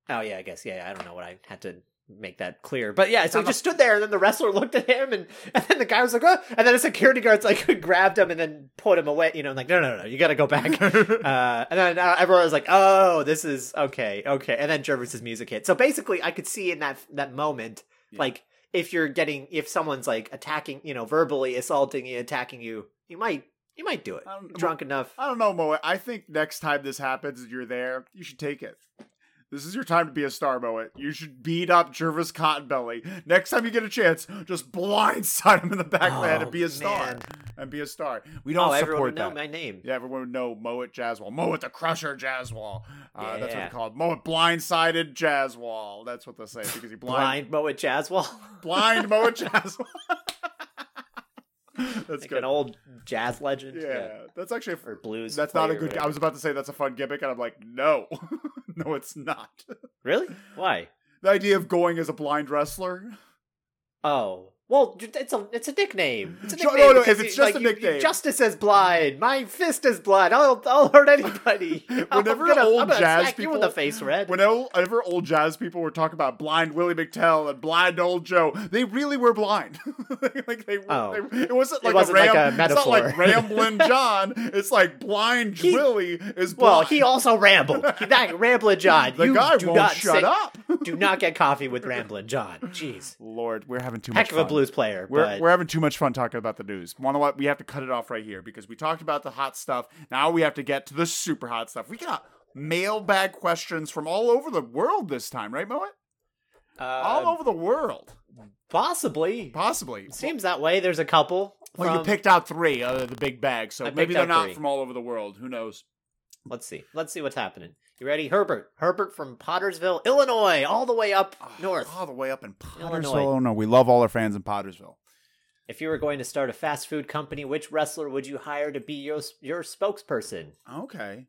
Oh yeah, I guess yeah. I don't know what I had to make that clear, but yeah. So he I'm just stood there, and then the wrestler looked at him, and and then the guy was like, "Oh!" And then a security guard's like grabbed him and then put him away. You know, like no, no, no, you got to go back. uh, and then uh, everyone was like, "Oh, this is okay, okay." And then Jervis's music hit. So basically, I could see in that that moment, Yeah. like if you're getting if someone's like attacking, you know, verbally assaulting you, attacking you, you might you might do it I don't- drunk enough. I don't know, Moet. I think next time this happens you're there, you should take it. This is your time to be a star, Moet. You should beat up Jervis Cottonbelly. Next time you get a chance, just blindside him in the back of the head and Oh, be a star. man. And be a star. We don't Oh, everyone support would know my name. Yeah, everyone would know Moet Jaswal. Moet the Crusher Jaswal. Uh, That's what Yeah. they call it. Moet blindsided Jaswal. That's what they say because he blind Blind Mo at Jaswell. blind Moet Jaswal. That's like good. an old jazz legend. yeah, that's actually a Or blues. That's not a good. I was about to say that's a fun gimmick, and I'm like, no, no, it's not. Really? Why? The idea of going as a blind wrestler. Oh. Well, it's a it's a nickname. It's a nickname no, no, if it's just like, a you- nickname. Justice is blind. My fist is blind. I'll I'll hurt anybody. Whenever gonna, old jazz you in the people- face, red. Whenever, old jazz people were talking about blind Willie McTell and blind old Joe, they really were blind. like they, Oh. they- it wasn't It like wasn't a like ram, a It's not like metaphor. rambling John. It's like blind He- Willie is blind. well, he also rambled. that rambling John. the you guy do won't not shut say- up. Do not get coffee with rambling John. Jeez, Lord, we're having too heck much of a fun. Blues player. We're, but we're having too much fun talking about the news. Want to what? We have to cut it off right here because we talked about the hot stuff. Now we have to get to the super hot stuff. We got mailbag questions from all over the world this time, right, Moet? uh, all over the world, possibly possibly. seems that way. There's a couple. Well, you picked out three out of the big bag, so I maybe they're not three. from all over the world. Who knows? Let's see. Let's see what's happening. You ready, Herbert? Herbert from Pottersville, Illinois, all the way up ah, north. all the way up in Pottersville. Illinois. Oh no, we love all our fans in Pottersville. If you were going to start a fast food company, which wrestler would you hire to be your your spokesperson? Okay.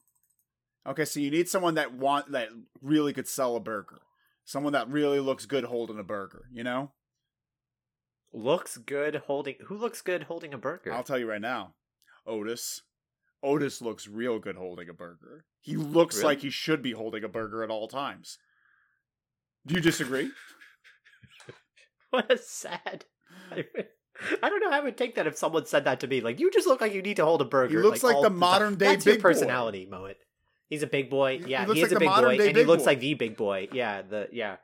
Okay, so you need someone that want that really could sell a burger. Someone that really looks good holding a burger, you know? Looks good holding. Who looks good holding a burger? I'll tell you right now. Otis. Otis looks real good holding a burger. He looks Really? like he should be holding a burger at all times. Do you disagree? What a sad. I don't know how I would take that if someone said that to me. Like, you just look like you need to hold a burger. He looks like all the modern day That's your big boy. personality, Moet. He's a big boy. Yeah, looks he is like a big boy, and he looks boy. like the big boy. Yeah, the yeah.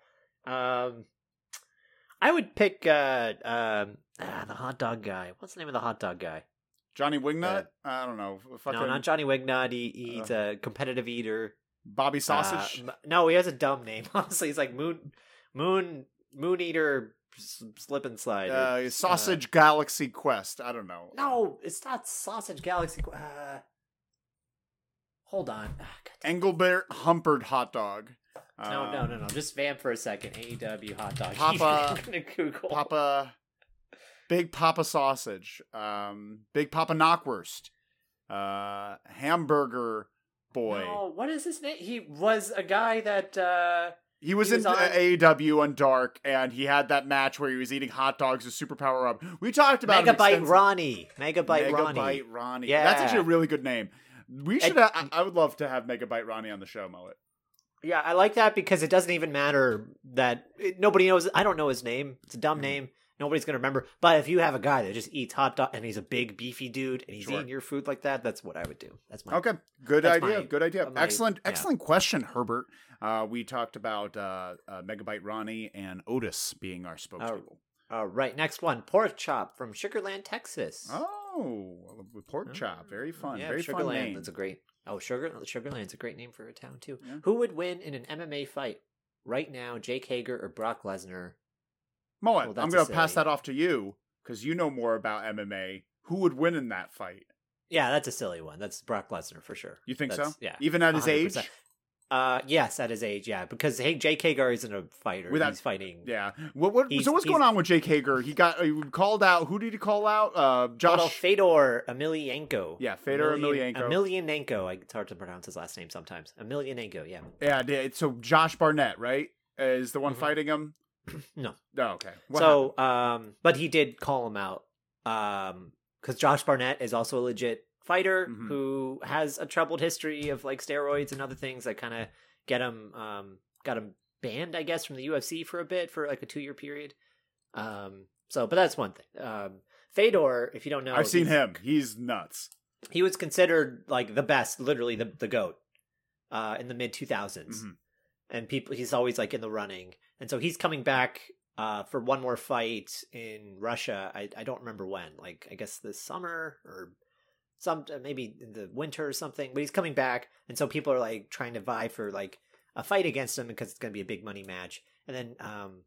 Um, I would pick uh um ah, the hot dog guy. What's the name of the hot dog guy? Johnny Wingnut? I don't know. Fucking No, not Johnny Wignut. He, he's a competitive eater. Bobby Sausage. Uh, no, he has a dumb name. Honestly, he's like Moon Moon Moon Eater Slip and Slide. or, uh, Sausage Galaxy Quest. I don't know. No, it's not Sausage Galaxy. Qu- Uh, hold on. Damn. Engelbert Humperd Hot Dog. No, no, Um, no, no. Just vamp for a second. AEW hot dog. Papa- Google. Papa, Big Papa Sausage, um, Big Papa Knockwurst, uh, Hamburger Boy. No, what is his name? He was a guy that. uh He was He in was on- AEW on Dark, and he had that match where he was eating hot dogs with superpower up. We talked about Megabyte Ronnie. Megabyte, Ronnie. Megabyte Ronnie. Yeah. that's actually a really good name. We should. And- ha- I would love to have Megabyte Ronnie on the show, Mullet. Yeah, I like that because it doesn't even matter that it, nobody knows. I don't know his name. It's a dumb Mhm. name. Nobody's gonna remember. But if you have a guy that just eats hot dog and he's a big beefy dude and he's Sure. eating your food like that, that's what I would do. That's my Okay, good idea. my- good idea. my- excellent, yeah. excellent question, Herbert. Uh, we talked about uh, uh, Megabyte Ronnie and Otis being our spokespeople. All right, next one, pork chop from Sugarland, Texas. Oh, pork chop. Very fun. Yeah, Very fun Sugarland. name. That's a great. Oh, Sugar Sugarland's a great name for a town too. Yeah. Who would win in an MMA fight right now? Jake Hager or Brock Lesnar? Moet, Well, I'm going to pass that off to you because you know more about MMA. Who would win in that fight? Yeah, that's a silly one. That's Brock Lesnar for sure. You think That's- so? Yeah. Even at his age? Uh, yes, at his age, yeah, because hey, Jake Hager isn't a fighter. Without- he's fighting. Yeah. What? What? So what's going on with Jake Hager? He got he called out. Who did he call out? Uh, Josh Josh. Fedor Emelianenko. Yeah, Fedor Emelian- Emelianenko. Emelianenko. I- It's hard to pronounce his last name sometimes. Emelianenko. Yeah. yeah. So Josh Barnett, right, is the one Mhm. fighting him. No. Oh, okay. What so, um, but he did call him out, um, because Josh Barnett is also a legit fighter Mhm. who has a troubled history of like steroids and other things that kind of get him, um, got him banned, I guess, from the UFC for a bit for like a two year period. Um, so, but that's one thing. Um, Fedor, if you don't know. I've seen him. He's nuts. He was considered like the best, literally the the goat, uh, in the mid two Mhm. and people he's always like in the running and so he's coming back uh for one more fight in russia. I i don't remember when like i guess this summer or some maybe in the winter or something but he's coming back. And so people are like trying to vie for like a fight against him because it's going to be a big money match. And then um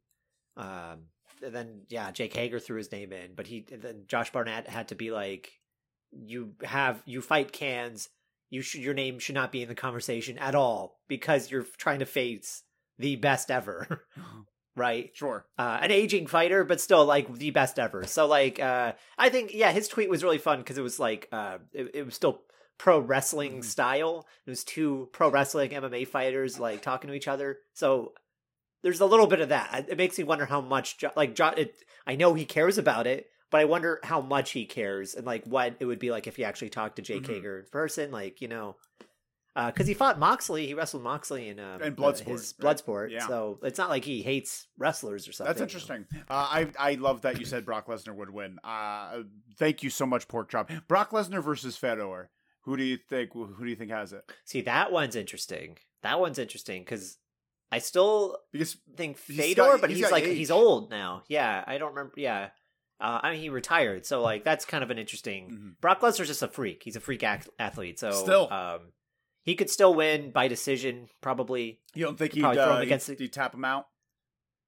um and then yeah jake hager threw his name in but he then josh barnett had to be like you have you fight cans. You should your name should not be in the conversation at all because you're trying to face the best ever right Sure. uh an aging fighter but still like the best ever so like uh i think yeah his tweet was really fun because it was like uh it, it was still pro wrestling Mhm. style it was two pro wrestling mma fighters like talking to each other so there's a little bit of that. It makes me wonder how much Jo- like John. It, I know he cares about it, but I wonder how much he cares and like what it would be like if he actually talked to Jake Mhm. Hager in person. Like you know, because he fought Moxley, he wrestled Moxley in um, the- Bloodsport, his right? Bloodsport. Yeah. So it's not like he hates wrestlers or something. That's interesting. Uh, I I love that you said Brock Lesnar would win. Uh, thank you so much, Pork Chop. Brock Lesnar versus Fedor. Who do you think? Who do you think has it? See, that one's interesting. That one's interesting because I still Because think He's Fedor, got- but he's he's, like age. he's old now. Yeah, I don't remember. Yeah, uh, I mean he retired, so like that's kind of an interesting. Mhm. Brock Lesnar's just a freak. He's a freak ath- athlete. So Still. um, he could still win by decision, probably. you don't think he'd, Probably throw him uh, against he'd, he'd tap him out?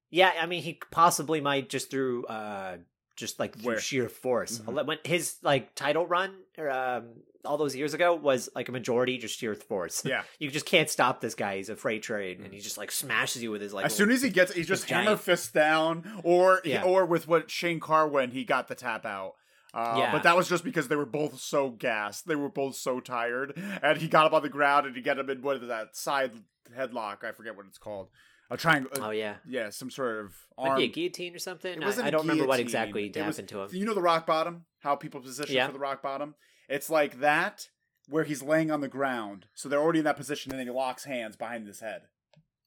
Yeah, I mean he possibly might just through uh just like through Where? sheer force. Mhm. When his like title run or um all those years ago was like a majority just sheer force. Yeah. You just can't stop this guy. He's a freight train, and he just like smashes you with his like. as soon as he gets, he's just giant- hammer fist down, or Yeah. or with what Shane Carwin, he got the tap out. Uh, Yeah. But that was just because they were both so gassed. They were both so tired. And he got up on the ground and he got him in what is that side headlock? I forget what it's called. A triangle. oh yeah, yeah, some sort of arm. a guillotine or something. I, I don't remember what exactly It happened to him. You know the rock bottom? How people position Yeah. for the rock bottom? It's like that where he's laying on the ground. So they're already in that position and then he locks hands behind his head.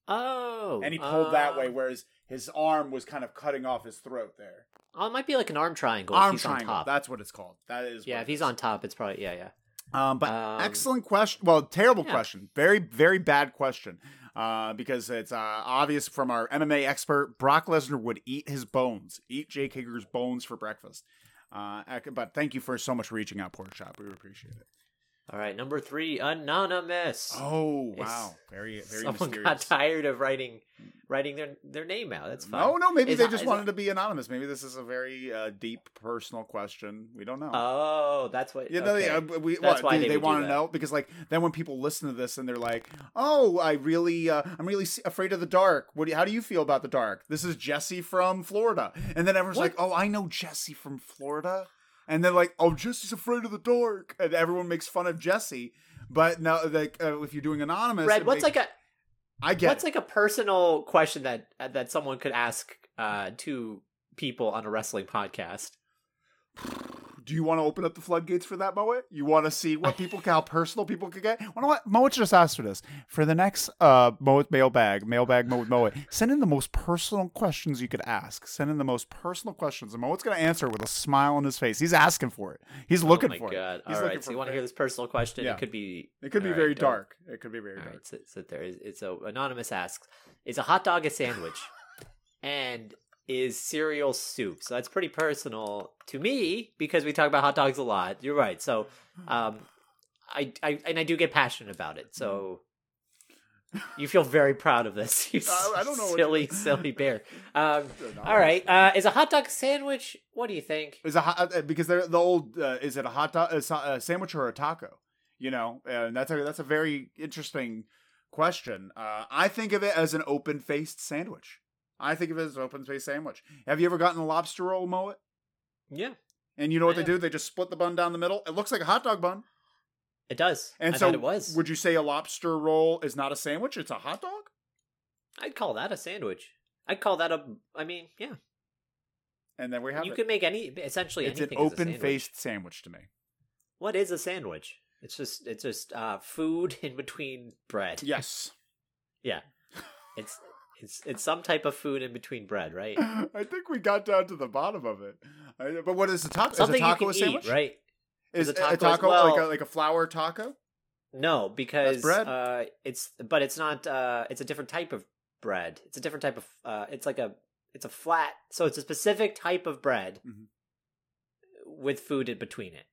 Oh, And he pulled that way uh, whereas his arm was kind of cutting off his throat there. Oh, it might be like an arm triangle. if arm he's triangle. on top. That's what it's called. That is yeah, if he's is. on top, it's probably yeah, yeah. Um, but Um, excellent question. Well, terrible yeah. question. Very, very bad question. Uh, because it's uh, obvious from our MMA expert, Brock Lesnar would eat his bones, eat Jake Hager's bones for breakfast. Uh, but thank you for so much reaching out, Pork Chop. We appreciate it. All right, number three, anonymous. Oh wow, very, very Someone mysterious. got tired of writing writing their their name out. That's fine. No, no, maybe Is they just wanted it- to be anonymous. Maybe this is a very uh, deep, personal question. We don't know. Oh, that's what. You know, okay. uh, we, That's what, why they, they they want to know because, like, then when people listen to this and they're like, "Oh, I really, uh, I'm really afraid of the dark." What? Do you, how do you feel about the dark? This is Jesse from Florida, and then everyone's What? like, "Oh, I know Jesse from Florida," and then like, "Oh, Jesse's afraid of the dark," and everyone makes fun of Jesse. But now, like, uh, if you're doing anonymous, Red, what's make- like a I get what's it. like a personal question that uh, that someone could ask uh, to people on a wrestling podcast? Do you want to open up the floodgates for that, Moet? You want to see what people, how personal people could get? You know what? Moet just asked for this. For the next uh, Moet mailbag, mailbag Moet Moet, send in the most personal questions you could ask. Send in the most personal questions. And Moet's going to answer it with a smile on his face. He's asking for it. He's looking oh my for god! it. He's All right, so you want to hear this personal question? Yeah. It could be. It could be all very dark. It could be very All dark. right, sit, sit there. It's a anonymous asks: Is a hot dog a sandwich? and is cereal soup? So that's pretty personal to me because we talk about hot dogs a lot. You're right. So, um, I, I and I do get passionate about it. So. You feel very proud of this, you I- I don't know silly, silly bear. Um, all right, uh, is a hot dog sandwich? What do you think? Is a hot, uh, because they're the old. Uh, is it a hot dog, a sandwich, or a taco? You know, and that's a that's a very interesting question. Uh, I think of it as an open faced sandwich. I think of it as an open faced sandwich. Have you ever gotten a lobster roll, Moet? Yeah, And you know what they do? They just split the bun down the middle. It looks like a hot dog bun. it does. And I so, it was. would you say a lobster roll is not a sandwich? It's a hot dog. I'd call that a sandwich. I'd call that a. I mean, yeah. And then we have You it. could make any essentially it's an anything. as a open sandwich. faced sandwich to me. What is a sandwich? It's just it's just uh, food in between bread. Yes. Yeah. It's it's it's some type of food in between bread, right? I think we got down to the bottom of it. I- But what is a taco? Something is a taco you a sandwich? eat, right? Is Is a a taco taco, well- like a like a flour taco? No, because bread? uh it's but it's not uh it's a different type of bread. It's a different type of uh it's like a it's a flat so it's a specific type of bread Mhm. with food in between it.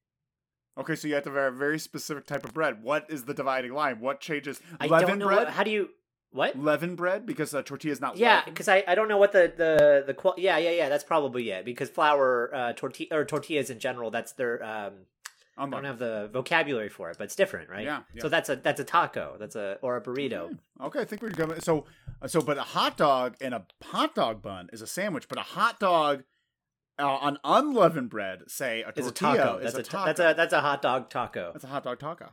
Okay, so you have to have a very specific type of bread. What is the dividing line? What changes? I leaven don't know bread. what, how do you what? leaven bread because uh, tortilla is not. Yeah, because I, I don't know what the the the qual- yeah yeah yeah that's probably it because flour uh tortilla or tortillas in general that's their um I don't have the vocabulary for it but it's different right Yeah, yeah. so that's a that's a taco that's a or a burrito Okay, I think we're going. So, so, but a hot dog and a hot dog bun is a sandwich, but a hot dog uh, on unleavened bread, say a is a tortilla, taco is that's a, a, taco. that's a that's a hot dog taco That's a hot dog taco.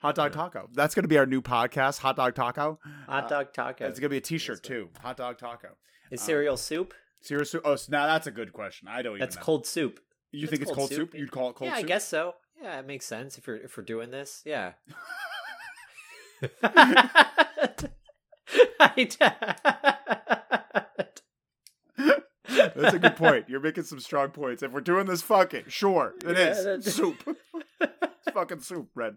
Hot dog taco. That's going to be our new podcast, Hot dog taco. Hot uh, dog taco. It's going to be a T-shirt too. Hot dog taco. Is uh, cereal soup? Cereal soup. Oh, s- now that's a good question. I don't even. That's know. cold soup. You that's think it's cold cold soup? soup. You'd call it cold yeah, soup? I guess so. Yeah, it makes sense if you're if we're doing this. Yeah. That's a good point. You're making some strong points. If we're doing this, fuck it. Sure, it Yeah, is soup. it's fucking soup, Red.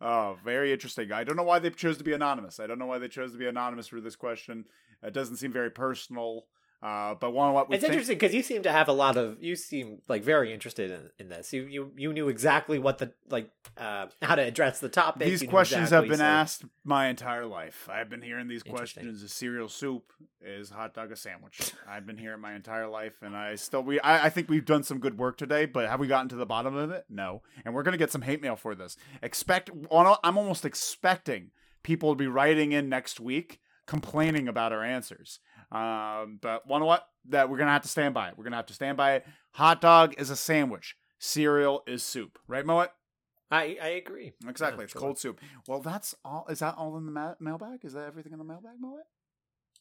Oh, very interesting. I don't know why they chose to be anonymous. I don't know why they chose to be anonymous for this question. It doesn't seem very personal. Uh, but one what we it's think. interesting because you seem to have a lot of you seem like very interested in, in this. You you you knew exactly what the like uh how to address the topic. These questions exactly, have been so- asked my entire life. I've been hearing these questions: is cereal soup? Is hot dog a sandwich? I've been here my entire life, and I still we I, I think we've done some good work today. But have we gotten to the bottom of it? No, and we're gonna get some hate mail for this. Expect I'm almost expecting people to be writing in next week complaining about our answers. Um, but one what that we're gonna have to stand by it. We're gonna have to stand by it. Hot dog is a sandwich. Cereal is soup, right, Moet? I I agree. Exactly. Yeah, it's cold soup. Well, that's all. Is that all in the ma- mailbag? Is that everything in the mailbag, Moet?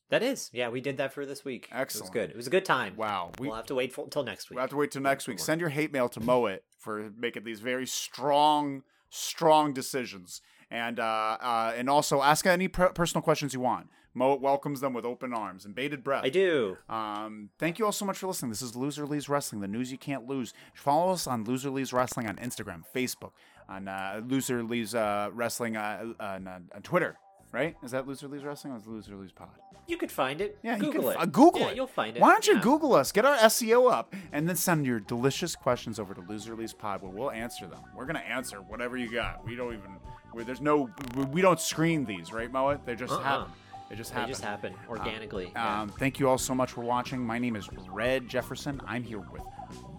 That is. Yeah, we did that for this week. Excellent. It was good. It was a good time. Wow. We, we'll have to wait for, until next week. we'll have to wait till next week. Send your hate mail to Moet for making these very strong, strong decisions. And uh, uh, and also ask any per- personal questions you want. Moet welcomes them with open arms and bated breath. I do. Um, thank you all so much for listening. This is Loser Leaves Wrestling, the news you can't lose. Follow us on Loser Leaves Wrestling on Instagram, Facebook, on uh, Loser Leaves uh, Wrestling uh, on, uh, on Twitter. Right? Is that Loser Leaves Wrestling or is it Loser Leaves Pod? You could find it. Yeah, Google you can it. uh, Google Yeah, it. You'll find it. Why don't you Yeah. Google us? Get our SEO up, and then send your delicious questions over to Loser Leaves Pod, where we'll answer them. We're gonna answer whatever you got. We don't even. Where there's no. We we don't screen these, right, Moet? They just Uh-uh. happen. They just They happen. just happen organically. yeah. Um, thank you all so much for watching. My name is Red Jefferson. I'm here with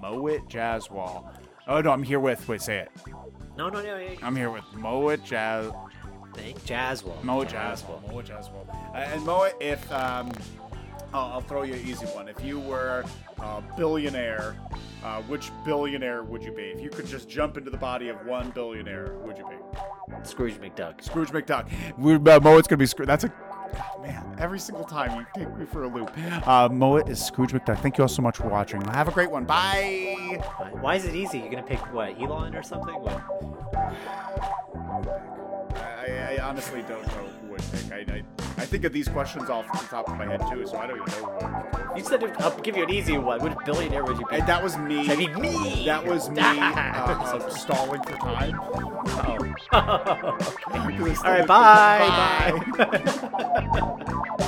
Moet Jazzwall. Oh no, I'm here with. Wait, say it. no, no, no. no. I'm here with Moet Jazz. Thank Jazzwell. Moa Jazzwall. Moa Jazzwall. Uh, and Moa, if um, I'll, I'll throw you an easy one. If you were a billionaire, uh, which billionaire would you be? If you could just jump into the body of one billionaire, would you be? Scrooge McDuck. Scrooge McDuck. We, uh, Moet's gonna be Scrooge. That's a oh, man. Every single time you take me for a loop. Uh, Moet is Scrooge McDuck. Thank you all so much for watching. Have a great one. Bye. Why- Why is it easy? You're gonna pick what Elon or something? What? Honestly don't know who would pick. I, I, I think of these questions off the top of my head too, so I don't even know who. I would pick. You said it- I'll give you an easy one. Which billionaire would you pick? And that was me. I mean, me. That was me uh, stalling for time. Oh. All right. Bye. Bye. bye.